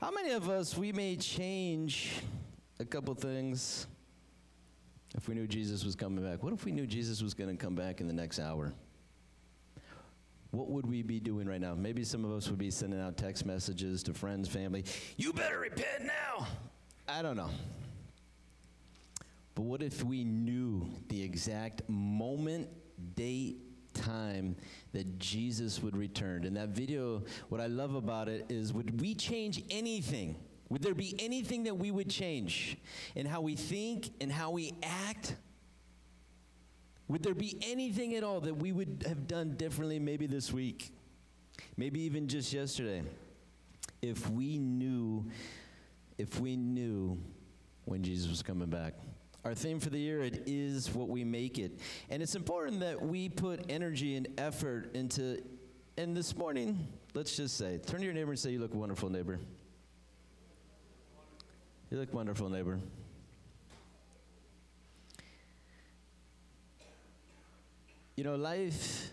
How many of us, we may change a couple things if we knew Jesus was coming back? What if we knew Jesus was going to come back in the next hour? What would we be doing right now? Maybe some of us would be sending out text messages to friends, family. You better repent now. I don't know. But what if we knew the exact moment, date, time that Jesus would return? In that video, what I love about it is would we change anything? Would there be anything that we would change in how we think and how we act? Would there be anything at all that we would have done differently maybe this week? Maybe even just yesterday? If we knew, if we knew when Jesus was coming back. Our theme for the year, it is what we make it. And it's important that we put energy and effort into, and this morning, let's just say, turn to your neighbor and say, You look wonderful, neighbor. You look wonderful, neighbor. You know, life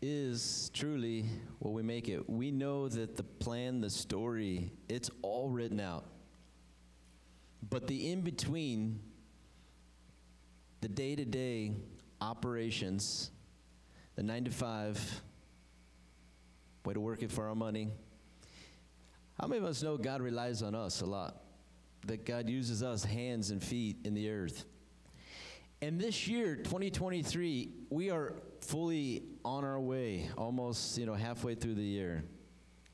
is truly what we make it. We know that the plan, the story, it's all written out. But the in between, the day to day operations, the nine to five, way to work it for our money. How many of us know God relies on us a lot? That God uses us hands and feet in the earth. And this year, 2023, we are fully on our way, almost, you know, halfway through the year.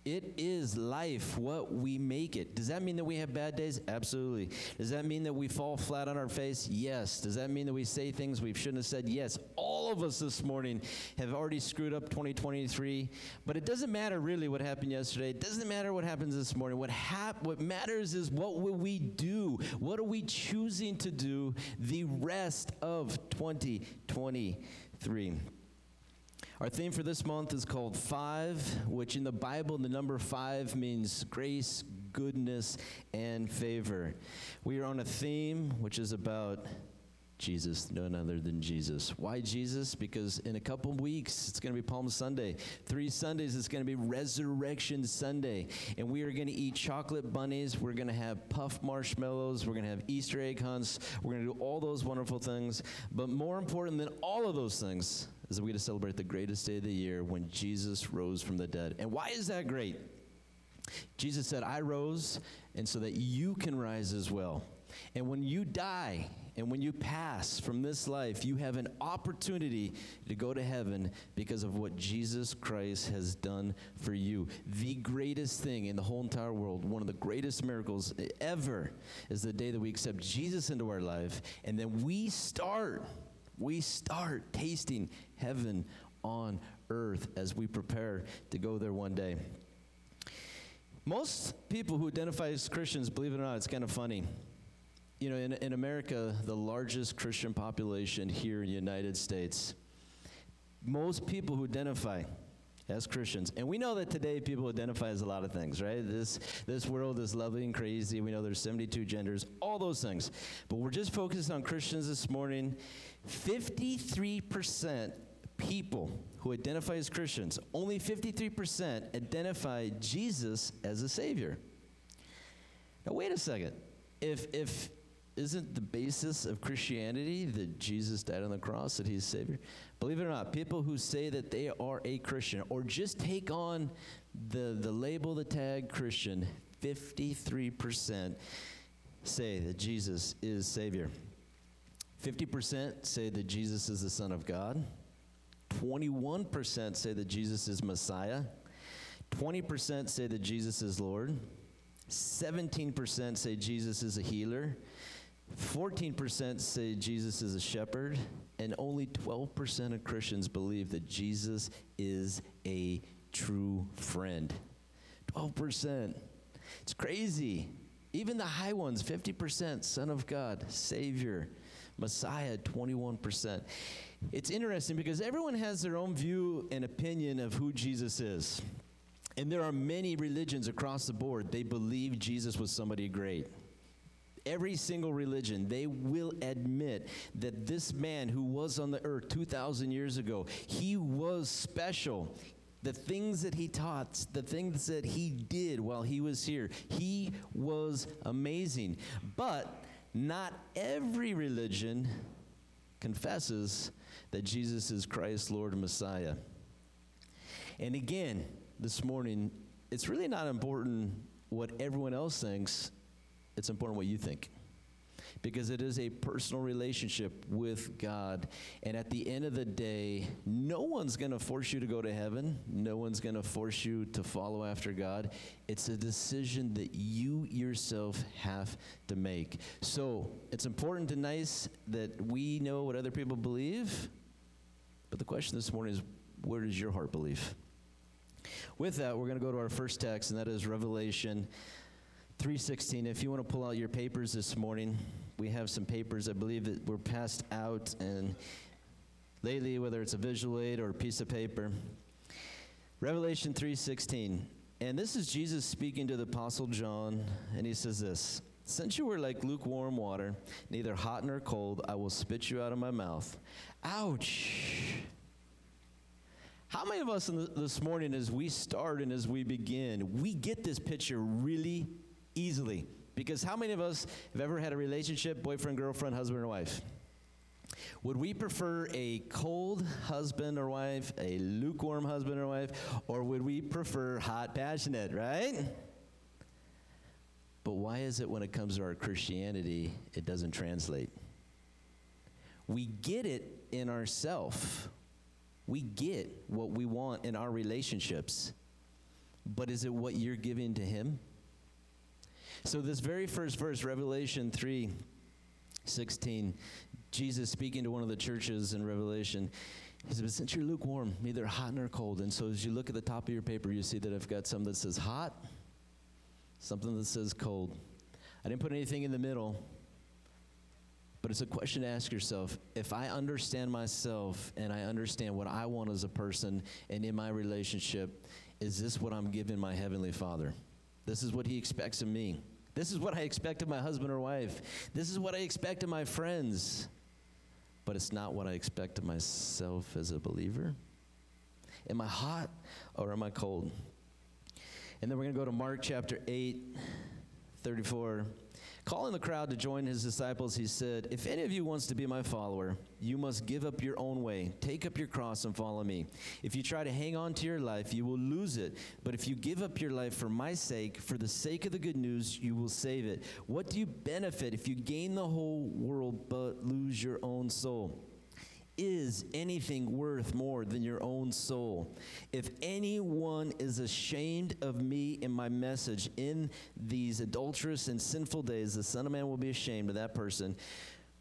It is life what we make it. Does that mean that we have bad days? Absolutely. Does that mean that we fall flat on our face? Yes. Does that mean that we say things we shouldn't have said? Yes. All of us this morning have already screwed up 2023, but it doesn't matter really what happened yesterday. It doesn't matter what happens this morning. What hap- what matters is what will we do? What are we choosing to do the rest of 2023? Our theme for this month is called Five, which in the Bible, the number five means grace, goodness, and favor. We are on a theme which is about Jesus, none other than Jesus. Why Jesus? Because in a couple weeks, it's going to be Palm Sunday. Three Sundays, it's going to be Resurrection Sunday. And we are going to eat chocolate bunnies. We're going to have puff marshmallows. We're going to have Easter egg hunts. We're going to do all those wonderful things. But more important than all of those things is that we get to celebrate the greatest day of the year when Jesus rose from the dead. And why is that great? Jesus said, I rose, and so that you can rise as well. And when you die and when you pass from this life, you have an opportunity to go to heaven because of what Jesus Christ has done for you. The greatest thing in the whole entire world, one of the greatest miracles ever, is the day that we accept Jesus into our life and then we start, we start tasting heaven on earth as we prepare to go there one day. Most people who identify as Christians, believe it or not, it's kind of funny you know, in, in America, the largest Christian population here in the United States, most people who identify as Christians, and we know that today people identify as a lot of things, right? This this world is lovely and crazy. We know there's 72 genders, all those things. But we're just focused on Christians this morning. 53% people who identify as Christians, only 53% identify Jesus as a savior. Now wait a second. If if isn't the basis of Christianity that Jesus died on the cross, that he's Savior? Believe it or not, people who say that they are a Christian or just take on the, the label, the tag Christian, 53% say that Jesus is Savior. 50% say that Jesus is the Son of God. 21% say that Jesus is Messiah. 20% say that Jesus is Lord. 17% say Jesus is a healer. 14% say Jesus is a shepherd, and only 12% of Christians believe that Jesus is a true friend. 12%. It's crazy. Even the high ones 50%, Son of God, Savior, Messiah, 21%. It's interesting because everyone has their own view and opinion of who Jesus is. And there are many religions across the board, they believe Jesus was somebody great every single religion, they will admit that this man who was on the earth 2,000 years ago, he was special. the things that he taught, the things that he did while he was here. He was amazing. But not every religion confesses that Jesus is Christ, Lord, and Messiah. And again, this morning, it's really not important what everyone else thinks, it's important what you think because it is a personal relationship with God. And at the end of the day, no one's going to force you to go to heaven. No one's going to force you to follow after God. It's a decision that you yourself have to make. So it's important and nice that we know what other people believe. But the question this morning is where does your heart believe? With that, we're going to go to our first text, and that is Revelation 316. If you want to pull out your papers this morning, we have some papers I believe that were passed out and lately whether it's a visual aid or a piece of paper. Revelation 3:16. And this is Jesus speaking to the apostle John and he says this: Since you were like lukewarm water, neither hot nor cold, I will spit you out of my mouth. Ouch. How many of us this morning, as we start and as we begin, we get this picture really easily. Because how many of us have ever had a relationship, boyfriend, girlfriend, husband, or wife? Would we prefer a cold husband or wife, a lukewarm husband or wife, or would we prefer hot, passionate, right? But why is it when it comes to our Christianity, it doesn't translate? We get it in ourself. We get what we want in our relationships. But is it what you're giving to Him? So, this very first verse, Revelation 3 16, Jesus speaking to one of the churches in Revelation, he said, But since you're lukewarm, neither hot nor cold. And so, as you look at the top of your paper, you see that I've got some that says hot, something that says cold. I didn't put anything in the middle. But it's a question to ask yourself if I understand myself and I understand what I want as a person and in my relationship, is this what I'm giving my Heavenly Father? This is what He expects of me. This is what I expect of my husband or wife. This is what I expect of my friends. But it's not what I expect of myself as a believer. Am I hot or am I cold? And then we're going to go to Mark chapter 8, 34. Calling the crowd to join his disciples, he said, If any of you wants to be my follower, you must give up your own way, take up your cross, and follow me. If you try to hang on to your life, you will lose it. But if you give up your life for my sake, for the sake of the good news, you will save it. What do you benefit if you gain the whole world but lose your own soul? Is anything worth more than your own soul? If anyone is ashamed of me and my message in these adulterous and sinful days, the Son of Man will be ashamed of that person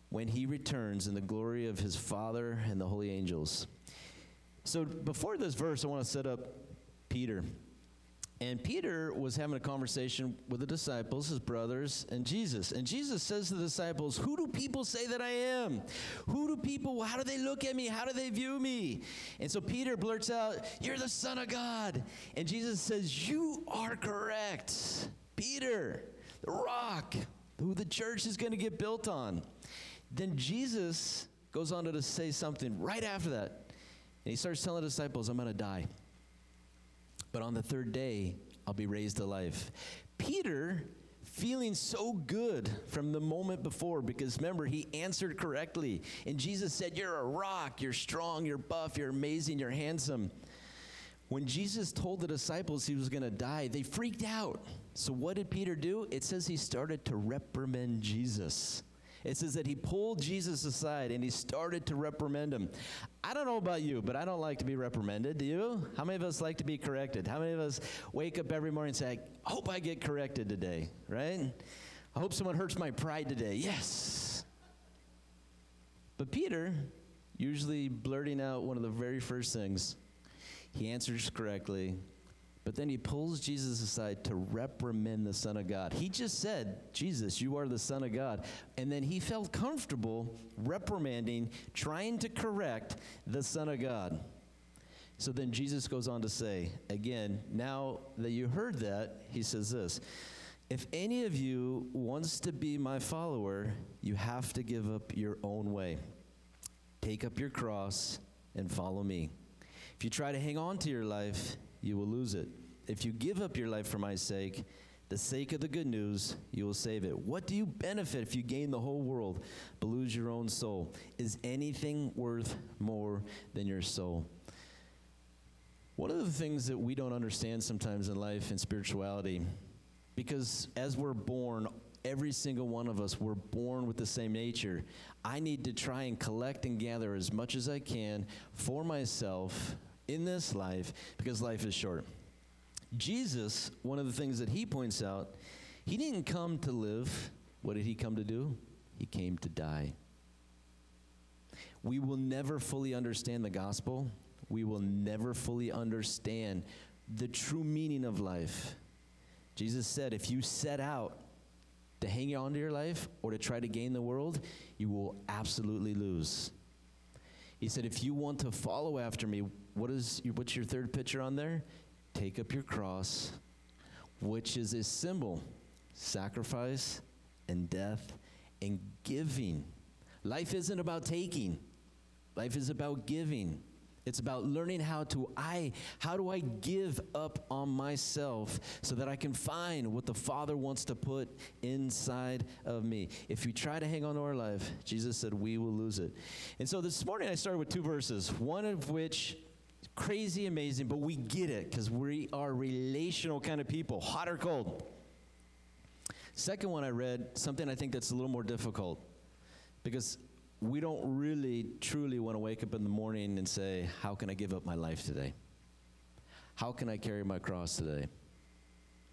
when he returns in the glory of his Father and the holy angels. So, before this verse, I want to set up Peter. And Peter was having a conversation with the disciples, his brothers, and Jesus. And Jesus says to the disciples, Who do people say that I am? Who do people, how do they look at me? How do they view me? And so Peter blurts out, You're the Son of God. And Jesus says, You are correct. Peter, the rock, who the church is going to get built on. Then Jesus goes on to say something right after that. And he starts telling the disciples, I'm going to die but on the third day, I'll be raised to life. Peter, feeling so good from the moment before, because remember, he answered correctly. And Jesus said, You're a rock, you're strong, you're buff, you're amazing, you're handsome. When Jesus told the disciples he was going to die, they freaked out. So, what did Peter do? It says he started to reprimand Jesus. It says that he pulled Jesus aside and he started to reprimand him. I don't know about you, but I don't like to be reprimanded. Do you? How many of us like to be corrected? How many of us wake up every morning and say, I hope I get corrected today, right? I hope someone hurts my pride today. Yes. But Peter, usually blurting out one of the very first things, he answers correctly but then he pulls Jesus aside to reprimand the Son of God. He just said, Jesus, you are the Son of God. And then he felt comfortable reprimanding, trying to correct the Son of God. So then Jesus goes on to say, again, now that you heard that, he says this If any of you wants to be my follower, you have to give up your own way. Take up your cross and follow me. If you try to hang on to your life, you will lose it. If you give up your life for my sake, the sake of the good news, you will save it. What do you benefit if you gain the whole world but lose your own soul? Is anything worth more than your soul? One of the things that we don't understand sometimes in life and spirituality, because as we're born, every single one of us, we're born with the same nature. I need to try and collect and gather as much as I can for myself in this life because life is short. Jesus, one of the things that he points out, he didn't come to live. What did he come to do? He came to die. We will never fully understand the gospel. We will never fully understand the true meaning of life. Jesus said, if you set out to hang on to your life or to try to gain the world, you will absolutely lose. He said, if you want to follow after me, what is what's your third picture on there? Take up your cross, which is a symbol, sacrifice and death and giving. Life isn't about taking. Life is about giving. It's about learning how to I how do I give up on myself so that I can find what the Father wants to put inside of me. If we try to hang on to our life, Jesus said we will lose it. And so this morning I started with two verses, one of which crazy amazing, but we get it because we are relational kind of people, hot or cold. Second one I read, something I think that's a little more difficult because we don't really truly want to wake up in the morning and say, How can I give up my life today? How can I carry my cross today?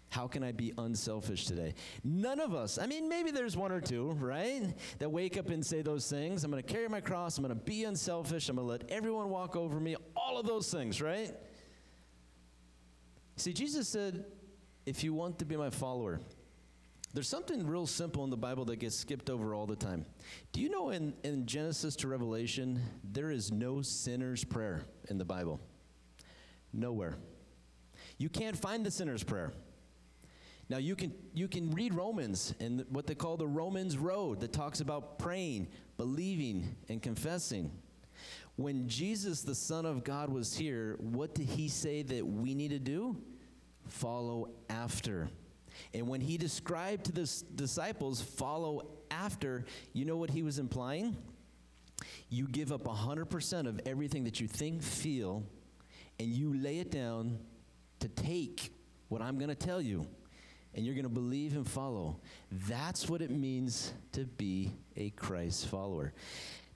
How can I be unselfish today? None of us, I mean, maybe there's one or two, right, that wake up and say those things. I'm going to carry my cross. I'm going to be unselfish. I'm going to let everyone walk over me. All of those things, right? See, Jesus said, if you want to be my follower, there's something real simple in the Bible that gets skipped over all the time. Do you know in, in Genesis to Revelation, there is no sinner's prayer in the Bible? Nowhere. You can't find the sinner's prayer. Now you can you can read Romans and what they call the Romans road that talks about praying, believing and confessing. When Jesus the son of God was here, what did he say that we need to do? Follow after. And when he described to the disciples, follow after, you know what he was implying? You give up 100% of everything that you think, feel, and you lay it down to take what I'm going to tell you. And you're going to believe and follow. That's what it means to be a Christ follower.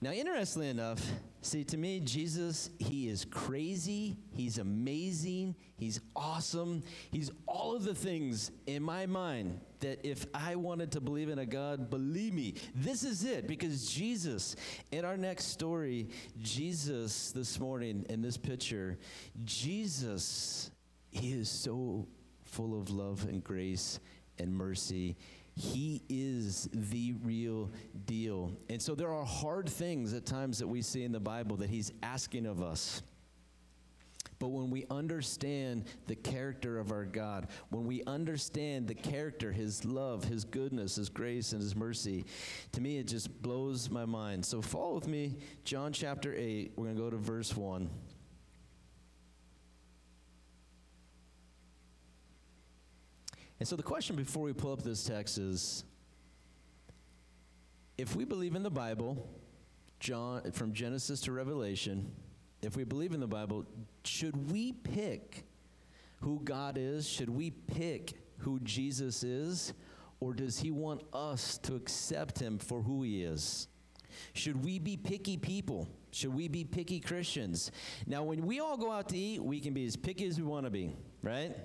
Now, interestingly enough, see, to me, Jesus, he is crazy, he's amazing, he's awesome, he's all of the things in my mind that if I wanted to believe in a God, believe me, this is it. Because Jesus, in our next story, Jesus this morning in this picture, Jesus, he is so full of love and grace and mercy he is the real deal. And so there are hard things at times that we see in the Bible that He's asking of us. But when we understand the character of our God, when we understand the character, His love, His goodness, His grace, and His mercy, to me it just blows my mind. So follow with me, John chapter 8. We're going to go to verse 1. And so the question before we pull up this text is if we believe in the Bible, John from Genesis to Revelation, if we believe in the Bible, should we pick who God is? Should we pick who Jesus is? Or does he want us to accept him for who he is? Should we be picky people? Should we be picky Christians? Now, when we all go out to eat, we can be as picky as we want to be right?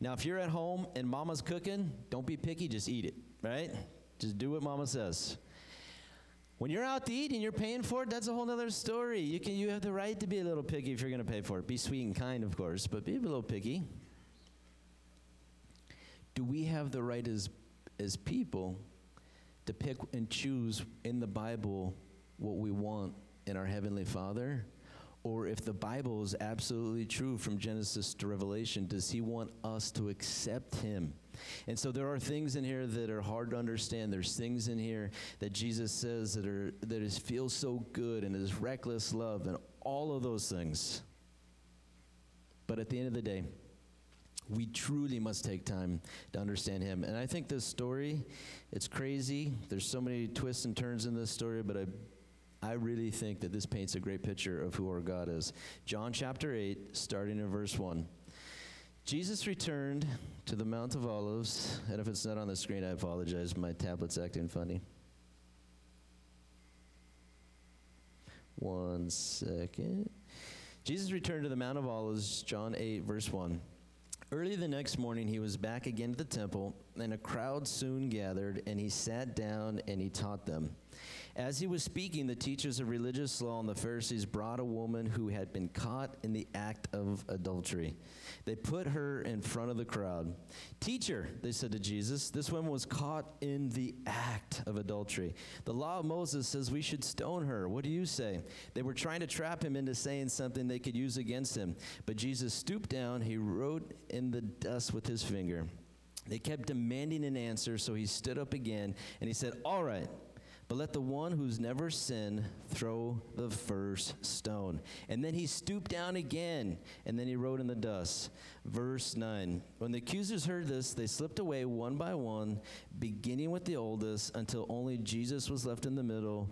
Now, if you're at home and mama's cooking, don't be picky, just eat it, right? Just do what mama says. When you're out to eat and you're paying for it, that's a whole other story. You can you have the right to be a little picky if you're going to pay for it. Be sweet and kind, of course, but be a little picky. Do we have the right as as people to pick and choose in the Bible what we want in our heavenly Father? Or if the Bible is absolutely true from Genesis to Revelation, does he want us to accept him? And so there are things in here that are hard to understand. There's things in here that Jesus says that are that is feel so good and his reckless love and all of those things. But at the end of the day, we truly must take time to understand him. And I think this story, it's crazy. There's so many twists and turns in this story, but I I really think that this paints a great picture of who our God is. John chapter 8, starting in verse 1. Jesus returned to the Mount of Olives, and if it's not on the screen, I apologize. My tablet's acting funny. One second. Jesus returned to the Mount of Olives, John 8, verse 1. Early the next morning, he was back again at the temple, and a crowd soon gathered, and he sat down and he taught them. As he was speaking, the teachers of religious law and the Pharisees brought a woman who had been caught in the act of adultery. They put her in front of the crowd. Teacher, they said to Jesus, this woman was caught in the act of adultery. The law of Moses says we should stone her. What do you say? They were trying to trap him into saying something they could use against him. But Jesus stooped down, he wrote in the dust with his finger. They kept demanding an answer, so he stood up again and he said, All right. But let the one who's never sinned throw the first stone. And then he stooped down again, and then he wrote in the dust. Verse 9 When the accusers heard this, they slipped away one by one, beginning with the oldest, until only Jesus was left in the middle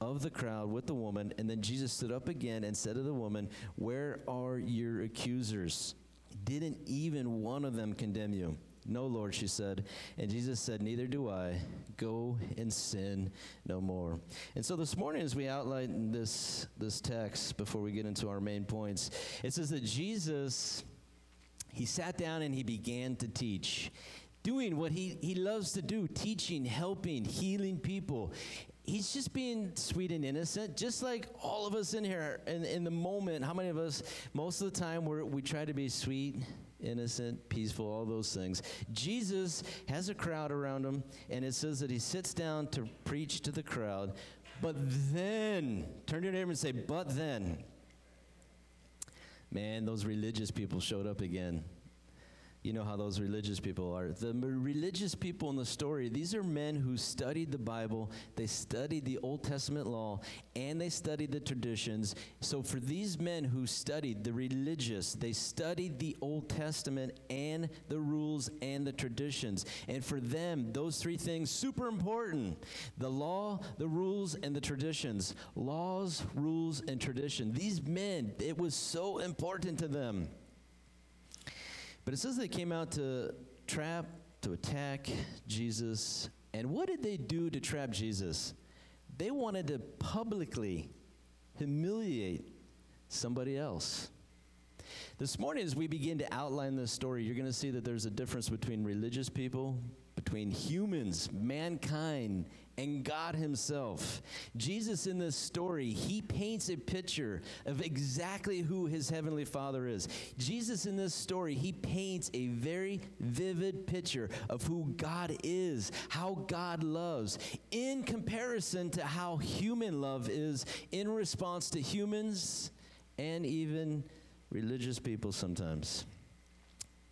of the crowd with the woman. And then Jesus stood up again and said to the woman, Where are your accusers? Didn't even one of them condemn you? No, Lord, she said. And Jesus said, Neither do I. Go and sin no more. And so this morning, as we outline this, this text before we get into our main points, it says that Jesus, he sat down and he began to teach, doing what he, he loves to do teaching, helping, healing people he's just being sweet and innocent, just like all of us in here in, in the moment. How many of us, most of the time, we we try to be sweet innocent, peaceful, all those things. Jesus has a crowd around him, and it says that he sits down to preach to the crowd. But then, turn to your neighbor and say, But then. Man, those religious people showed up again. You know how those religious people are. The religious people in the story, these are men who studied the Bible, they studied the Old Testament law, and they studied the traditions. So, for these men who studied the religious, they studied the Old Testament and the rules and the traditions. And for them, those three things super important the law, the rules, and the traditions. Laws, rules, and tradition. These men, it was so important to them. But it says they came out to trap, to attack Jesus. And what did they do to trap Jesus? They wanted to publicly humiliate somebody else. This morning, as we begin to outline this story, you're going to see that there's a difference between religious people, between humans, mankind, and God Himself. Jesus, in this story, He paints a picture of exactly who His Heavenly Father is. Jesus, in this story, He paints a very vivid picture of who God is, how God loves, in comparison to how human love is in response to humans and even religious people sometimes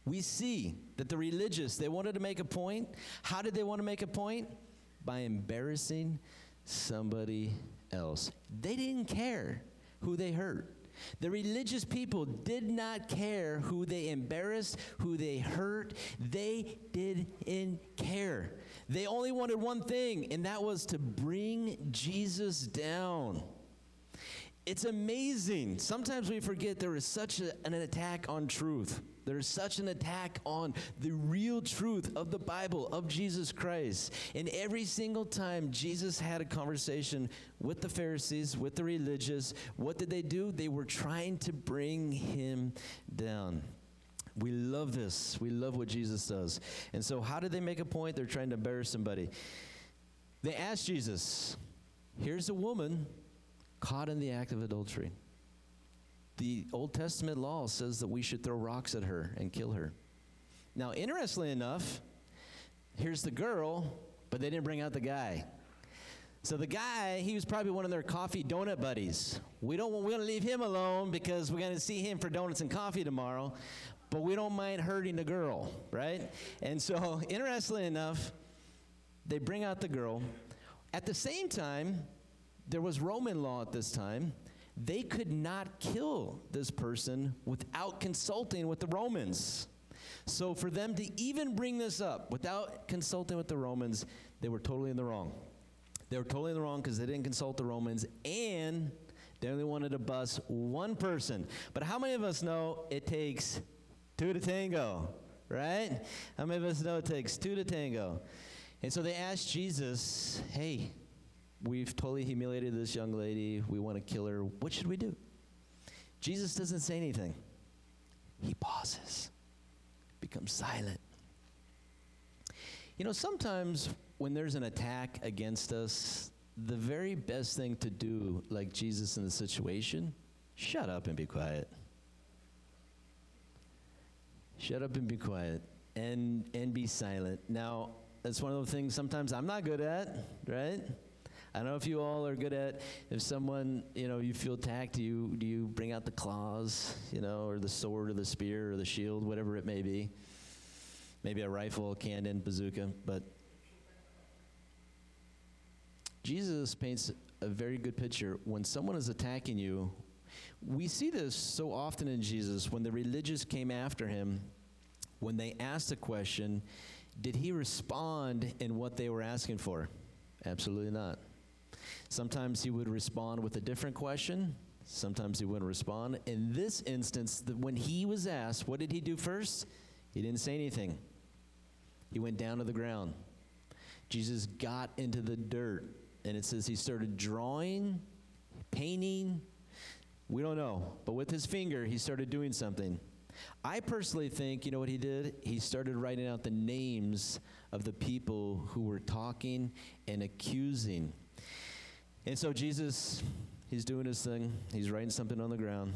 we see that the religious, they wanted to make a point. How did they want to make a point? By embarrassing somebody else. They didn't care who they hurt. The religious people did not care who they embarrassed, who they hurt. They didn't care. They only wanted one thing, and that was to bring Jesus down. It's amazing. Sometimes we forget there is such a, an attack on truth. There's such an attack on the real truth of the Bible, of Jesus Christ. And every single time Jesus had a conversation with the Pharisees, with the religious, what did they do? They were trying to bring him down. We love this. We love what Jesus does. And so, how did they make a point? They're trying to embarrass somebody. They asked Jesus, Here's a woman caught in the act of adultery the Old Testament law says that we should throw rocks at her and kill her. Now, interestingly enough, here's the girl, but they didn't bring out the guy. So the guy, he was probably one of their coffee donut buddies. We don't want, we want to leave him alone because we're going to see him for donuts and coffee tomorrow, but we don't mind hurting the girl, right? And so, interestingly enough, they bring out the girl. At the same time, there was Roman law at this time they could not kill this person without consulting with the Romans. So for them to even bring this up without consulting with the Romans, they were totally in the wrong. They were totally in the wrong because they didn't consult the Romans and they only wanted to bust one person. But how many of us know it takes two to tango, right? How many of us know it takes two to tango? And so they asked Jesus, hey, we've totally humiliated this young lady. We want to kill her. What should we do? Jesus doesn't say anything. He pauses, becomes silent. You know, sometimes when there's an attack against us, the very best thing to do, like Jesus in the situation, shut up and be quiet. Shut up and be quiet and and be silent. Now, that's one of the things sometimes I'm not good at, right? I don't know if you all are good at if someone, you know, you feel attacked, do you do you bring out the claws, you know, or the sword or the spear or the shield, whatever it may be. Maybe a rifle, cannon, bazooka, but Jesus paints a very good picture. When someone is attacking you, we see this so often in Jesus. When the religious came after him, when they asked a question, did he respond in what they were asking for? Absolutely not. Sometimes he would respond with a different question. Sometimes he wouldn't respond. In this instance, the, when he was asked, what did he do first? He didn't say anything. He went down to the ground. Jesus got into the dirt and it says he started drawing, painting. We don't know, but with his finger, he started doing something. I personally think, you know what he did? He started writing out the names of the people who were talking and accusing. And so Jesus, he's doing his thing, he's writing something on the ground.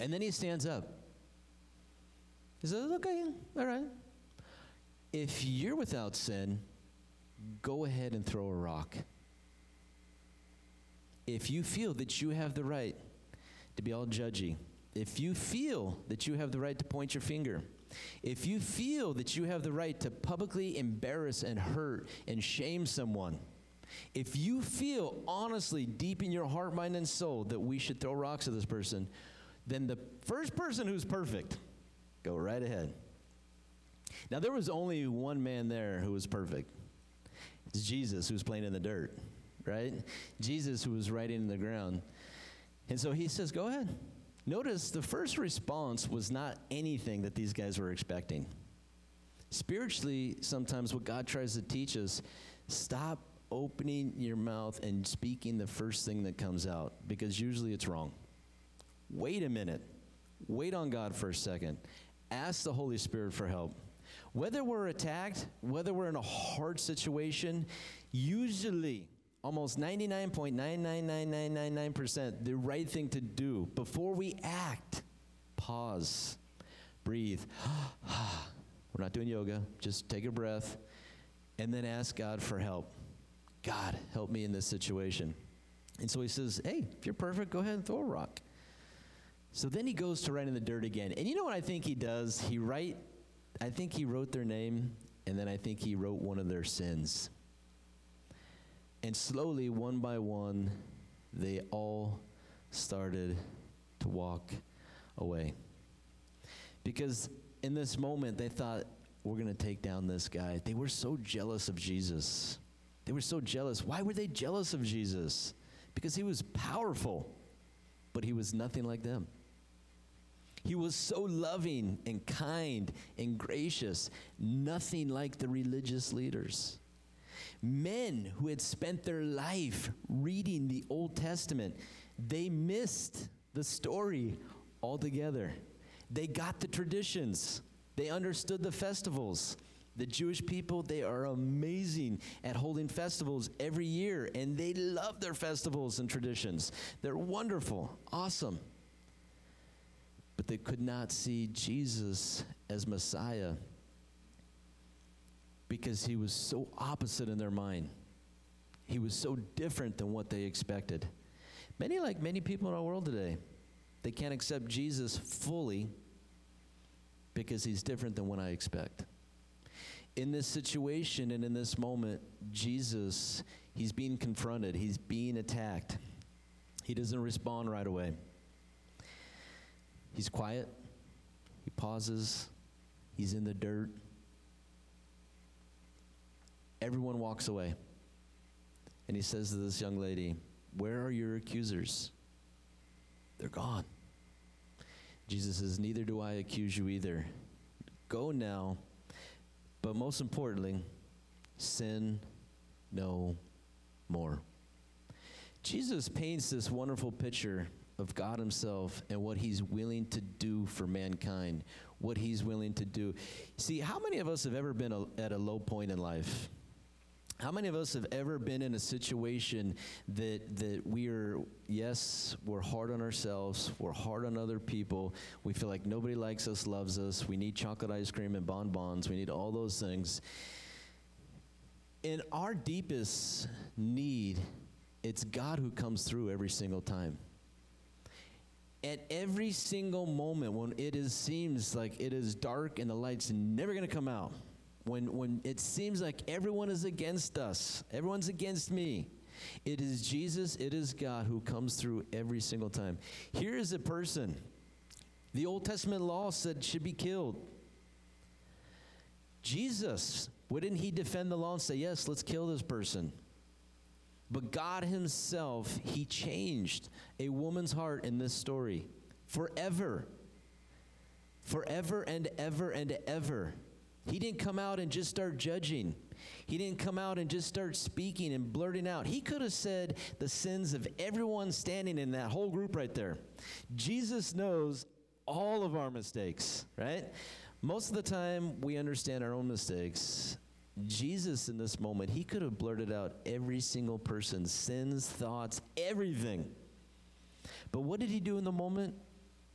And then he stands up. He says, Okay, all right. If you're without sin, go ahead and throw a rock if you feel that you have the right to be all judgy, if you feel that you have the right to point your finger, if you feel that you have the right to publicly embarrass and hurt and shame someone, if you feel honestly deep in your heart, mind, and soul that we should throw rocks at this person, then the first person who's perfect, go right ahead. Now, there was only one man there who was perfect. It's Jesus who's playing in the dirt right? Jesus who was writing in the ground. And so he says, Go ahead. Notice the first response was not anything that these guys were expecting. Spiritually, sometimes what God tries to teach us stop opening your mouth and speaking the first thing that comes out because usually it's wrong. Wait a minute. Wait on God for a second. Ask the Holy Spirit for help. Whether we're attacked, whether we're in a hard situation, usually almost 99.999999% the right thing to do before we act. Pause, breathe. We're not doing yoga, just take a breath and then ask God for help. God, help me in this situation. And so he says, Hey, if you're perfect, go ahead and throw a rock. So then he goes to write in the dirt again. And you know what I think he does? He write, I think he wrote their name, and then I think he wrote one of their sins. And slowly, one by one, they all started to walk away. Because in this moment, they thought, we're going to take down this guy. They were so jealous of Jesus. They were so jealous. Why were they jealous of Jesus? Because he was powerful, but he was nothing like them. He was so loving and kind and gracious, nothing like the religious leaders men who had spent their life reading the Old Testament, they missed the story altogether. They got the traditions, they understood the festivals. The Jewish people, they are amazing at holding festivals every year, and they love their festivals and traditions. They're wonderful, awesome. But they could not see Jesus as Messiah because he was so opposite in their mind. He was so different than what they expected. Many, like many people in our world today, they can't accept Jesus fully because he's different than what I expect. In this situation and in this moment, Jesus, he's being confronted, he's being attacked. He doesn't respond right away. He's quiet, he pauses, he's in the dirt. Everyone walks away. And he says to this young lady, Where are your accusers? They're gone. Jesus says, Neither do I accuse you either. Go now, but most importantly, sin no more. Jesus paints this wonderful picture of God Himself and what He's willing to do for mankind, what He's willing to do. See, how many of us have ever been a, at a low point in life? How many of us have ever been in a situation that that we are yes, we're hard on ourselves, we're hard on other people, we feel like nobody likes us, loves us, we need chocolate ice cream and bonbons, we need all those things. In our deepest need, it's God who comes through every single time. At every single moment when it is seems like it is dark and the light's never going to come out when, when it seems like everyone is against us, everyone's against me, it is Jesus, it is God who comes through every single time. Here is a person. The Old Testament law said should be killed. Jesus, wouldn't he defend the law and say, Yes, let's kill this person? But God Himself, He changed a woman's heart in this story forever. Forever and ever and ever. He didn't come out and just start judging. He didn't come out and just start speaking and blurting out. He could have said the sins of everyone standing in that whole group right there. Jesus knows all of our mistakes, right? Most of the time, we understand our own mistakes. Jesus, in this moment, he could have blurted out every single person's sins, thoughts, everything. But what did he do in the moment?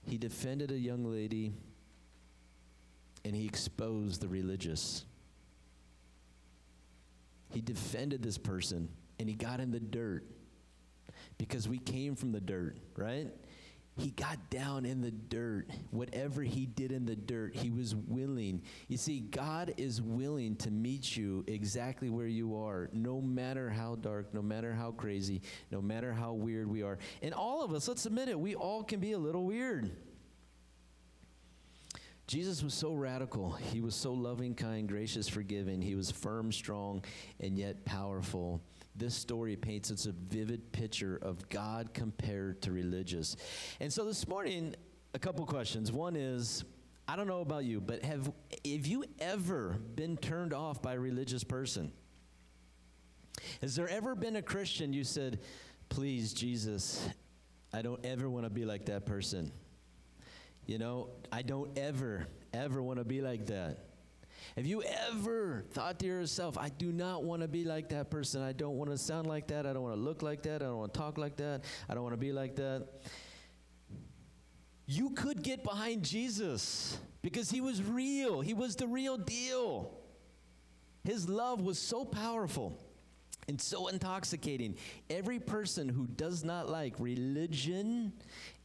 He defended a young lady and he exposed the religious. He defended this person and he got in the dirt because we came from the dirt, right? He got down in the dirt. Whatever he did in the dirt, he was willing. You see, God is willing to meet you exactly where you are, no matter how dark, no matter how crazy, no matter how weird we are. And all of us, let's admit it, we all can be a little weird. Jesus was so radical. He was so loving, kind, gracious, forgiving. He was firm, strong, and yet powerful. This story paints us a vivid picture of God compared to religious. And so this morning, a couple questions. One is, I don't know about you, but have have you ever been turned off by a religious person? Has there ever been a Christian you said, "Please, Jesus, I don't ever want to be like that person." You know, I don't ever, ever want to be like that. Have you ever thought to yourself, I do not want to be like that person. I don't want to sound like that. I don't want to look like that. I don't want to talk like that. I don't want to be like that. You could get behind Jesus because he was real, he was the real deal. His love was so powerful and so intoxicating. Every person who does not like religion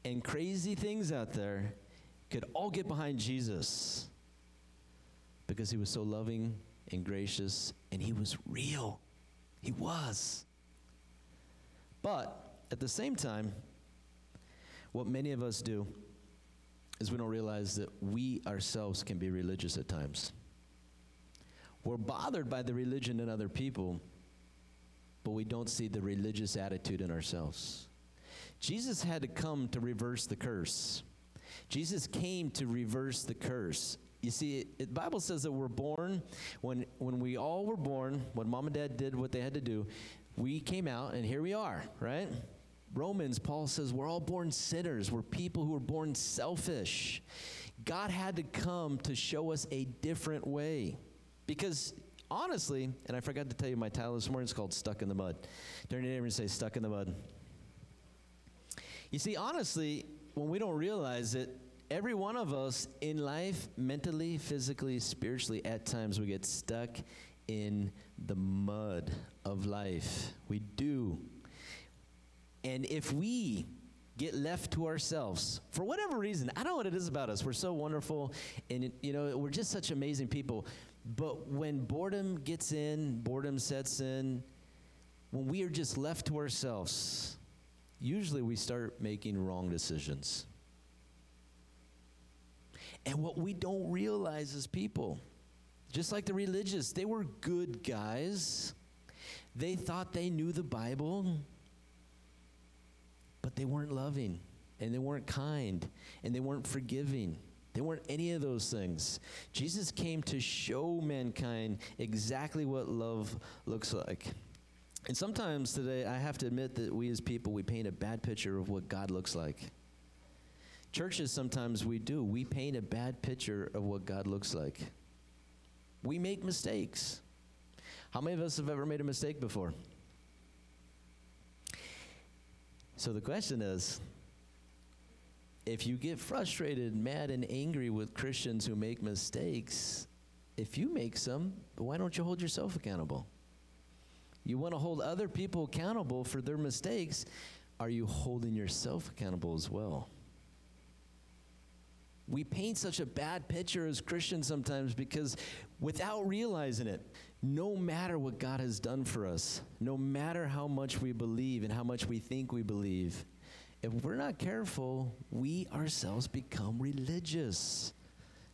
and crazy things out there could all get behind Jesus because he was so loving and gracious and he was real. He was. But at the same time, what many of us do is we don't realize that we ourselves can be religious at times. We're bothered by the religion in other people, but we don't see the religious attitude in ourselves. Jesus had to come to reverse the curse. Jesus came to reverse the curse. You see, the Bible says that we're born, when, when we all were born, when mom and dad did what they had to do, we came out and here we are, right? Romans, Paul says we're all born sinners. We're people who are born selfish. God had to come to show us a different way. Because honestly, and I forgot to tell you my title this morning is called Stuck in the Mud. Turn to your neighbor and say, Stuck in the Mud. You see, honestly, when we don't realize it, every one of us in life, mentally, physically, spiritually, at times we get stuck in the mud of life. We do. And if we get left to ourselves for whatever reason, I don't know what it is about us. We're so wonderful and, you know, we're just such amazing people. But when boredom gets in, boredom sets in, when we are just left to ourselves, usually we start making wrong decisions. And what we don't realize as people, just like the religious, they were good guys. They thought they knew the Bible, but they weren't loving, and they weren't kind, and they weren't forgiving. They weren't any of those things. Jesus came to show mankind exactly what love looks like. And sometimes today, I have to admit that we as people, we paint a bad picture of what God looks like. Churches, sometimes we do. We paint a bad picture of what God looks like. We make mistakes. How many of us have ever made a mistake before? So the question is if you get frustrated, mad, and angry with Christians who make mistakes, if you make some, why don't you hold yourself accountable? You want to hold other people accountable for their mistakes. Are you holding yourself accountable as well? We paint such a bad picture as Christians sometimes because without realizing it, no matter what God has done for us, no matter how much we believe and how much we think we believe, if we're not careful, we ourselves become religious.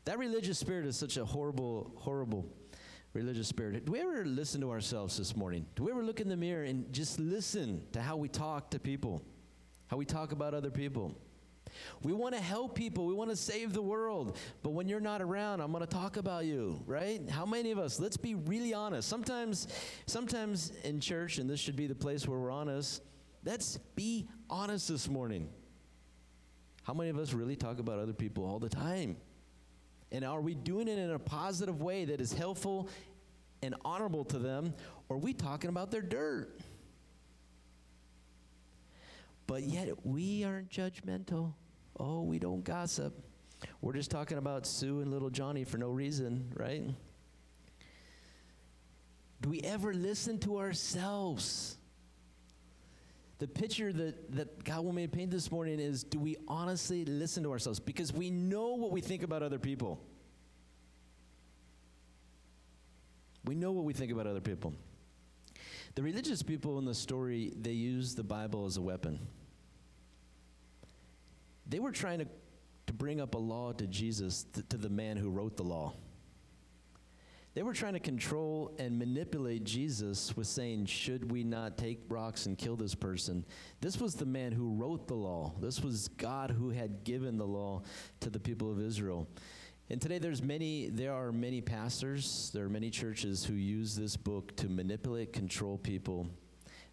That religious spirit is such a horrible, horrible religious spirit. Do we ever listen to ourselves this morning? Do we ever look in the mirror and just listen to how we talk to people, how we talk about other people? We want to help people. We want to save the world. But when you're not around, I'm going to talk about you, right? How many of us, let's be really honest. Sometimes sometimes in church and this should be the place where we're honest, let's be honest this morning. How many of us really talk about other people all the time? And are we doing it in a positive way that is helpful and honorable to them, or are we talking about their dirt? But yet we aren't judgmental. Oh, we don't gossip. We're just talking about Sue and little Johnny for no reason, right? Do we ever listen to ourselves? The picture that, that God me to paint this morning is do we honestly listen to ourselves? Because we know what we think about other people. We know what we think about other people. The religious people in the story, they use the Bible as a weapon. They were trying to, to bring up a law to Jesus, th- to the man who wrote the law. They were trying to control and manipulate Jesus with saying, Should we not take rocks and kill this person? This was the man who wrote the law. This was God who had given the law to the people of Israel. And today there's many there are many pastors, there are many churches who use this book to manipulate, control people.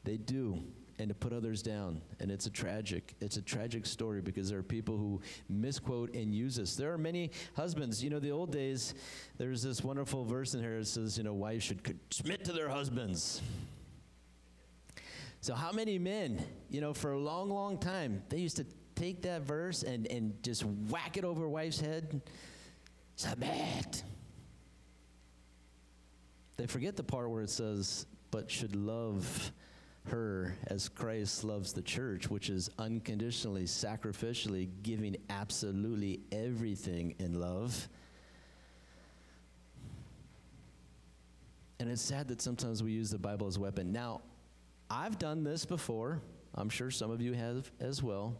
They do and to put others down. And it's a tragic, it's a tragic story because there are people who misquote and use this. There are many husbands. You know, the old days, there's this wonderful verse in here that says, you know, wives should submit to their husbands. So how many men, you know, for a long, long time, they used to take that verse and, and just whack it over wife's head. Submit. They forget the part where it says, but should love her as Christ loves the church, which is unconditionally, sacrificially giving absolutely everything in love. And it's sad that sometimes we use the Bible as a weapon. Now, I've done this before. I'm sure some of you have as well.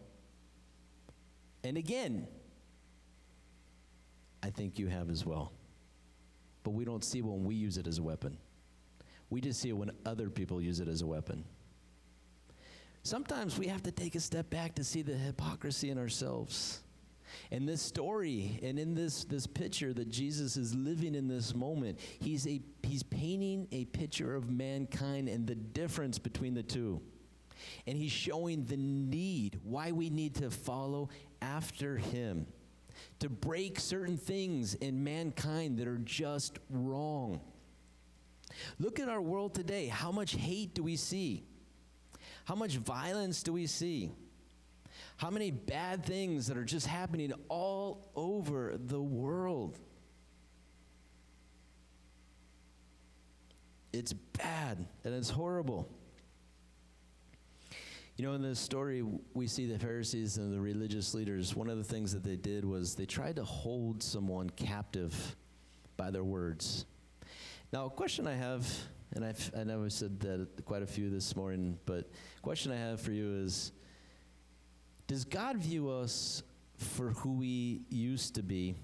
And again, I think you have as well. But we don't see when we use it as a weapon. We just see it when other people use it as a weapon. Sometimes we have to take a step back to see the hypocrisy in ourselves. In this story and in this, this picture that Jesus is living in this moment, he's, a, he's painting a picture of mankind and the difference between the two. And he's showing the need, why we need to follow after him, to break certain things in mankind that are just wrong. Look at our world today. How much hate do we see? How much violence do we see? How many bad things that are just happening all over the world? It's bad and it's horrible. You know, in this story, we see the Pharisees and the religious leaders. One of the things that they did was they tried to hold someone captive by their words. Now, a question I have and I've, I know I said that quite a few this morning, but question I have for you is, Does God view us for who we used to be?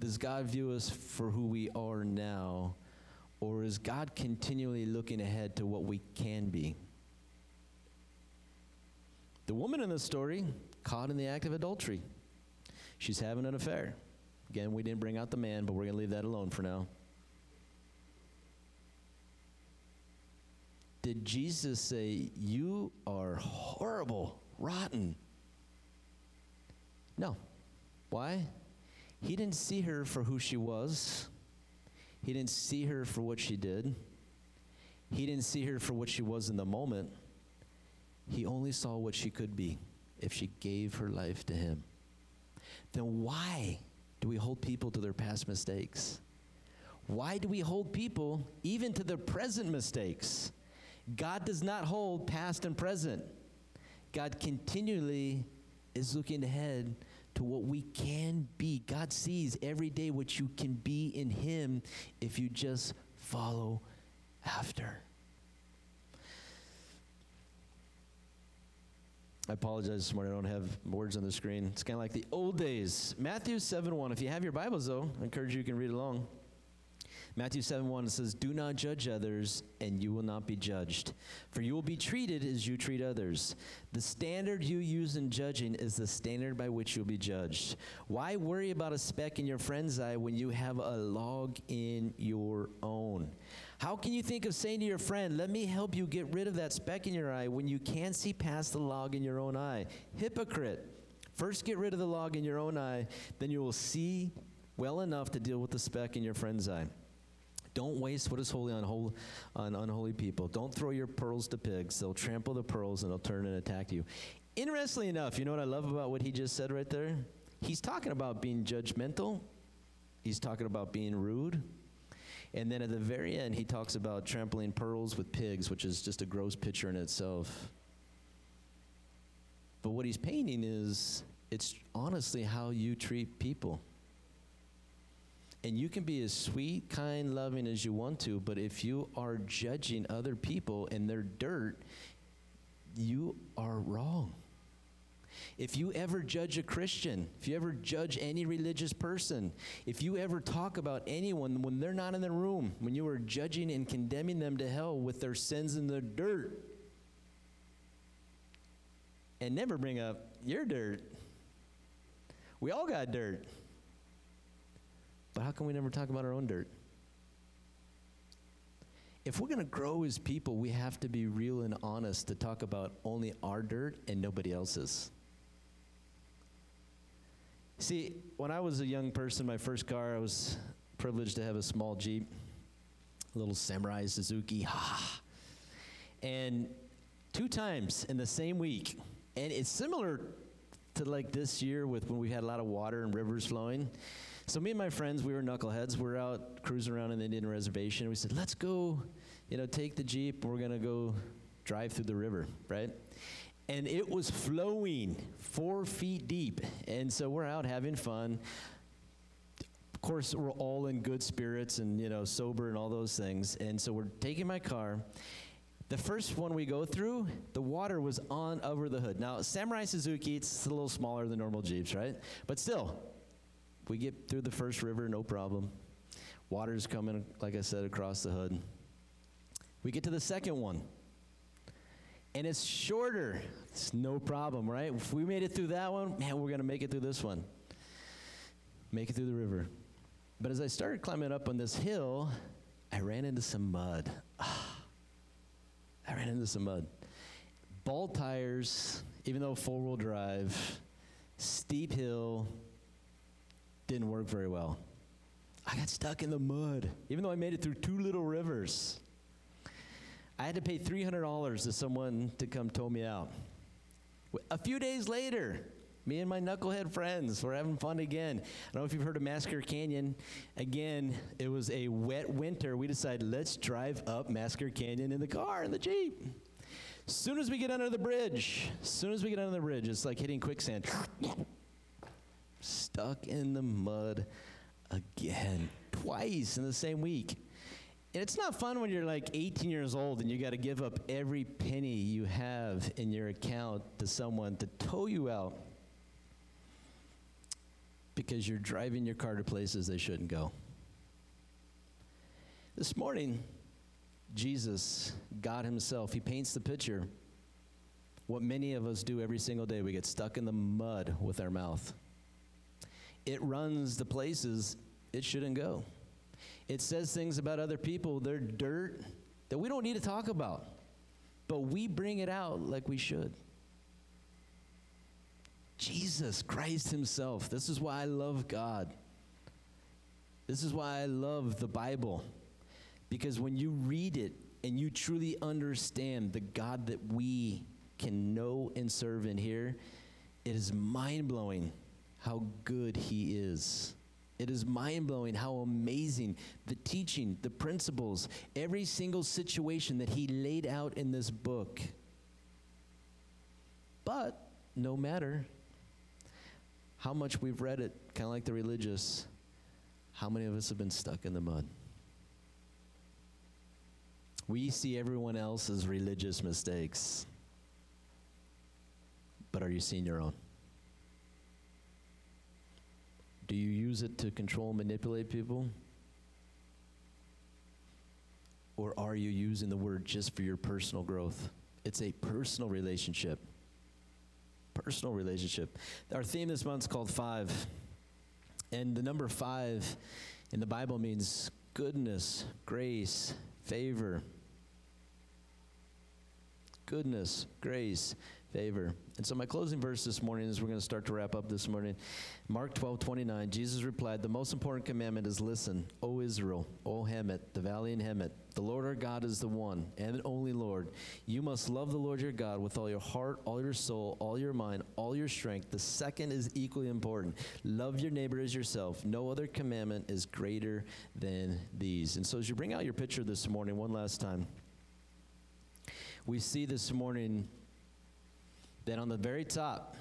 Does God view us for who we are now? Or is God continually looking ahead to what we can be? The woman in the story, caught in the act of adultery, she's having an affair. Again, we didn't bring out the man, but we're going to leave that alone for now. Did Jesus say, You are horrible, rotten? No. Why? He didn't see her for who she was. He didn't see her for what she did. He didn't see her for what she was in the moment. He only saw what she could be if she gave her life to him. Then why do we hold people to their past mistakes? Why do we hold people even to their present mistakes? God does not hold past and present. God continually is looking ahead to what we can be. God sees every day what you can be in Him if you just follow after. I apologize this morning. I don't have words on the screen. It's kind of like the old days. Matthew 7 1. If you have your Bibles, though, I encourage you, you can read along. Matthew 7 1 says, Do not judge others, and you will not be judged. For you will be treated as you treat others. The standard you use in judging is the standard by which you'll be judged. Why worry about a speck in your friend's eye when you have a log in your own? How can you think of saying to your friend, Let me help you get rid of that speck in your eye when you can't see past the log in your own eye? Hypocrite. First, get rid of the log in your own eye, then you will see well enough to deal with the speck in your friend's eye. Don't waste what is holy on, on unholy people. Don't throw your pearls to pigs. They'll trample the pearls and they'll turn and attack you. Interestingly enough, you know what I love about what he just said right there? He's talking about being judgmental, he's talking about being rude. And then at the very end, he talks about trampling pearls with pigs, which is just a gross picture in itself. But what he's painting is it's honestly how you treat people. And you can be as sweet, kind, loving as you want to, but if you are judging other people and their dirt, you are wrong. If you ever judge a Christian, if you ever judge any religious person, if you ever talk about anyone when they're not in the room, when you are judging and condemning them to hell with their sins and their dirt, and never bring up your dirt. We all got dirt. But how can we never talk about our own dirt? If we're going to grow as people, we have to be real and honest to talk about only our dirt and nobody else's. See, when I was a young person, my first car, I was privileged to have a small Jeep, a little Samurai Suzuki. Ha! and two times in the same week, and it's similar to like this year with when we had a lot of water and rivers flowing. So me and my friends, we were knuckleheads. We are out cruising around in the Indian reservation. We said, let's go, you know, take the Jeep. We're going to go drive through the river, right? And it was flowing four feet deep. And so we're out having fun. Of course, we're all in good spirits and, you know, sober and all those things. And so we're taking my car. The first one we go through, the water was on over the hood. Now, Samurai Suzuki, it's a little smaller than normal Jeeps, right? But still, we get through the first river, no problem. Water's coming, like I said, across the hood. We get to the second one, and it's shorter. It's no problem, right? If we made it through that one, man, we're going to make it through this one. Make it through the river. But as I started climbing up on this hill, I ran into some mud. I ran into some mud. Ball tires, even though four wheel drive, steep hill, didn't work very well. I got stuck in the mud, even though I made it through two little rivers. I had to pay $300 to someone to come tow me out. A few days later, me and my knucklehead friends were having fun again. I don't know if you've heard of Massacre Canyon. Again, it was a wet winter. We decided, let's drive up Massacre Canyon in the car, in the Jeep. As soon as we get under the bridge, as soon as we get under the bridge, it's like hitting quicksand stuck in the mud again, twice in the same week. And it's not fun when you're like 18 years old and you got to give up every penny you have in your account to someone to tow you out because you're driving your car to places they shouldn't go. This morning, Jesus, God Himself, He paints the picture. What many of us do every single day, we get stuck in the mud with our mouth. It runs the places it shouldn't go. It says things about other people, they're dirt that we don't need to talk about, but we bring it out like we should. Jesus Christ Himself. This is why I love God. This is why I love the Bible. Because when you read it and you truly understand the God that we can know and serve in here, it is mind blowing how good He is. It is mind blowing how amazing the teaching, the principles, every single situation that He laid out in this book. But no matter how much we've read it, kind of like the religious, how many of us have been stuck in the mud? We see everyone else's religious mistakes, but are you seeing your own? Do you use it to control and manipulate people? Or are you using the word just for your personal growth? It's a personal relationship. Personal relationship. Our theme this month is called five. And the number five in the Bible means goodness, grace, favor. Goodness, grace, favor. And so my closing verse this morning is we're going to start to wrap up this morning. Mark 12, 29, Jesus replied, The most important commandment is listen, O Israel, O Hemet, the valley in Hemet. The Lord our God is the one and only Lord. You must love the Lord your God with all your heart, all your soul, all your mind, all your strength. The second is equally important. Love your neighbor as yourself. No other commandment is greater than these. And so as you bring out your picture this morning, one last time, we see this morning then on the very top,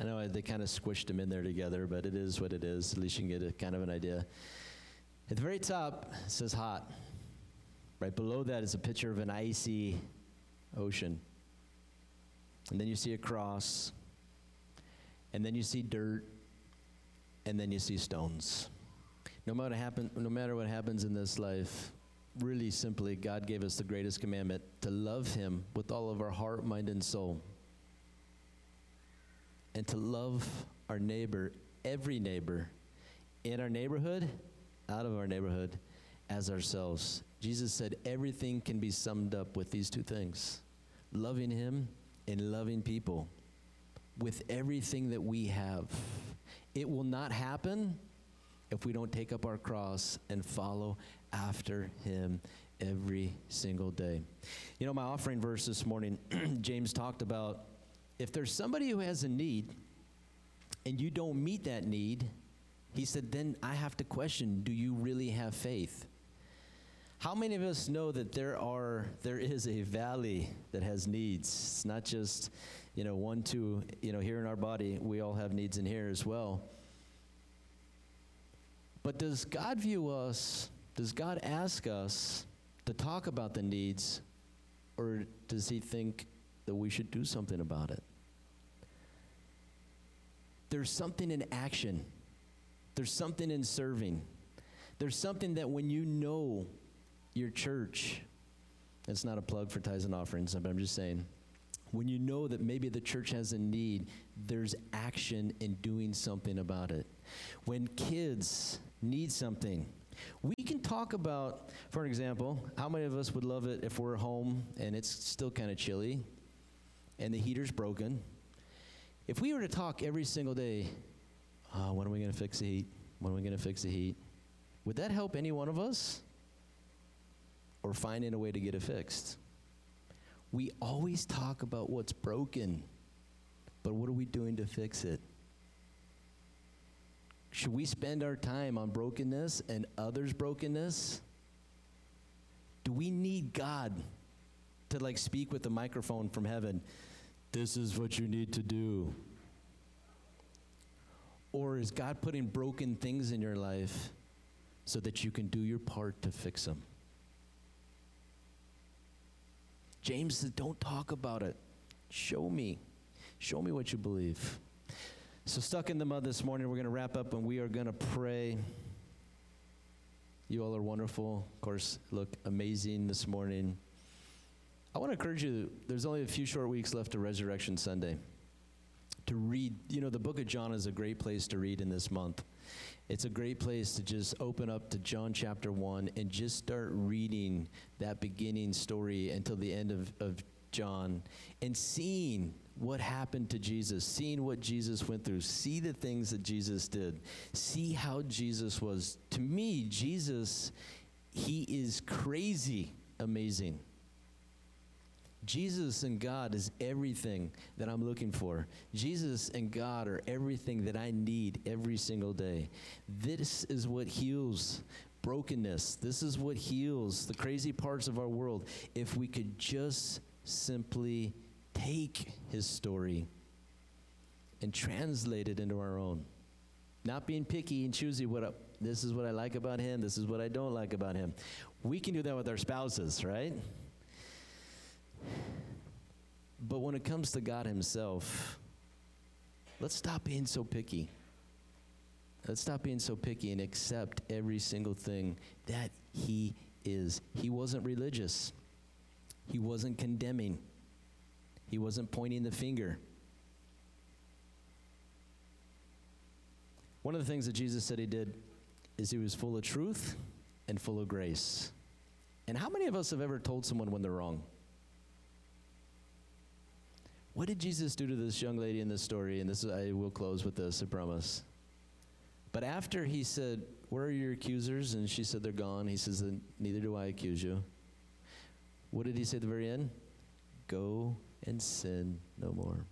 I know they kind of squished them in there together, but it is what it is. At least you can get a kind of an idea. At the very top, it says hot. Right below that is a picture of an icy ocean. And then you see a cross. And then you see dirt. And then you see stones. No matter, happen, no matter what happens in this life, really simply, God gave us the greatest commandment to love Him with all of our heart, mind, and soul. And to love our neighbor, every neighbor, in our neighborhood, out of our neighborhood, as ourselves. Jesus said everything can be summed up with these two things loving Him and loving people with everything that we have. It will not happen if we don't take up our cross and follow after him every single day. You know, my offering verse this morning, James talked about if there's somebody who has a need and you don't meet that need, he said, then I have to question do you really have faith? How many of us know that there are there is a valley that has needs? It's not just, you know, one, two, you know, here in our body, we all have needs in here as well. But does God view us does God ask us to talk about the needs, or does He think that we should do something about it? There's something in action, there's something in serving. There's something that when you know your church, it's not a plug for tithes and offerings, but I'm just saying, when you know that maybe the church has a need, there's action in doing something about it. When kids need something, we can talk about, for example, how many of us would love it if we're home and it's still kind of chilly and the heater's broken? If we were to talk every single day, oh, when are we going to fix the heat? When are we going to fix the heat? Would that help any one of us? Or finding a way to get it fixed? We always talk about what's broken, but what are we doing to fix it? Should we spend our time on brokenness and others' brokenness? Do we need God to like speak with the microphone from heaven? This is what you need to do. Or is God putting broken things in your life so that you can do your part to fix them. James says, Don't talk about it. Show me. Show me what you believe. So, stuck in the mud this morning, we're going to wrap up and we are going to pray. You all are wonderful. Of course, look amazing this morning. I want to encourage you, there's only a few short weeks left to Resurrection Sunday. To read, you know, the book of John is a great place to read in this month. It's a great place to just open up to John chapter 1 and just start reading that beginning story until the end of, of John and seeing what happened to Jesus, seeing what Jesus went through, see the things that Jesus did, see how Jesus was. To me, Jesus, he is crazy amazing. Jesus and God is everything that I'm looking for. Jesus and God are everything that I need every single day. This is what heals brokenness. This is what heals the crazy parts of our world. If we could just simply take his story and translate it into our own. Not being picky and choosy what this is what I like about him, this is what I don't like about him. We can do that with our spouses, right? But when it comes to God Himself, let's stop being so picky. Let's stop being so picky and accept every single thing that He is. He wasn't religious, He wasn't condemning, He wasn't pointing the finger. One of the things that Jesus said He did is He was full of truth and full of grace. And how many of us have ever told someone when they're wrong? What did Jesus do to this young lady in this story? And this is, I will close with this, I promise. But after he said, Where are your accusers? And she said, They're gone. He says, Neither do I accuse you. What did he say at the very end? Go and sin no more.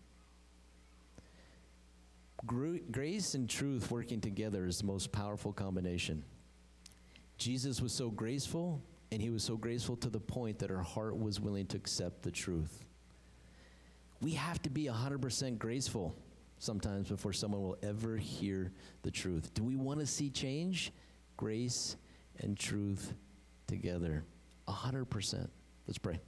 Grace and truth working together is the most powerful combination. Jesus was so graceful, and he was so graceful to the point that her heart was willing to accept the truth we have to be 100% graceful sometimes before someone will ever hear the truth. Do we want to see change? Grace and truth together. 100%. Let's pray.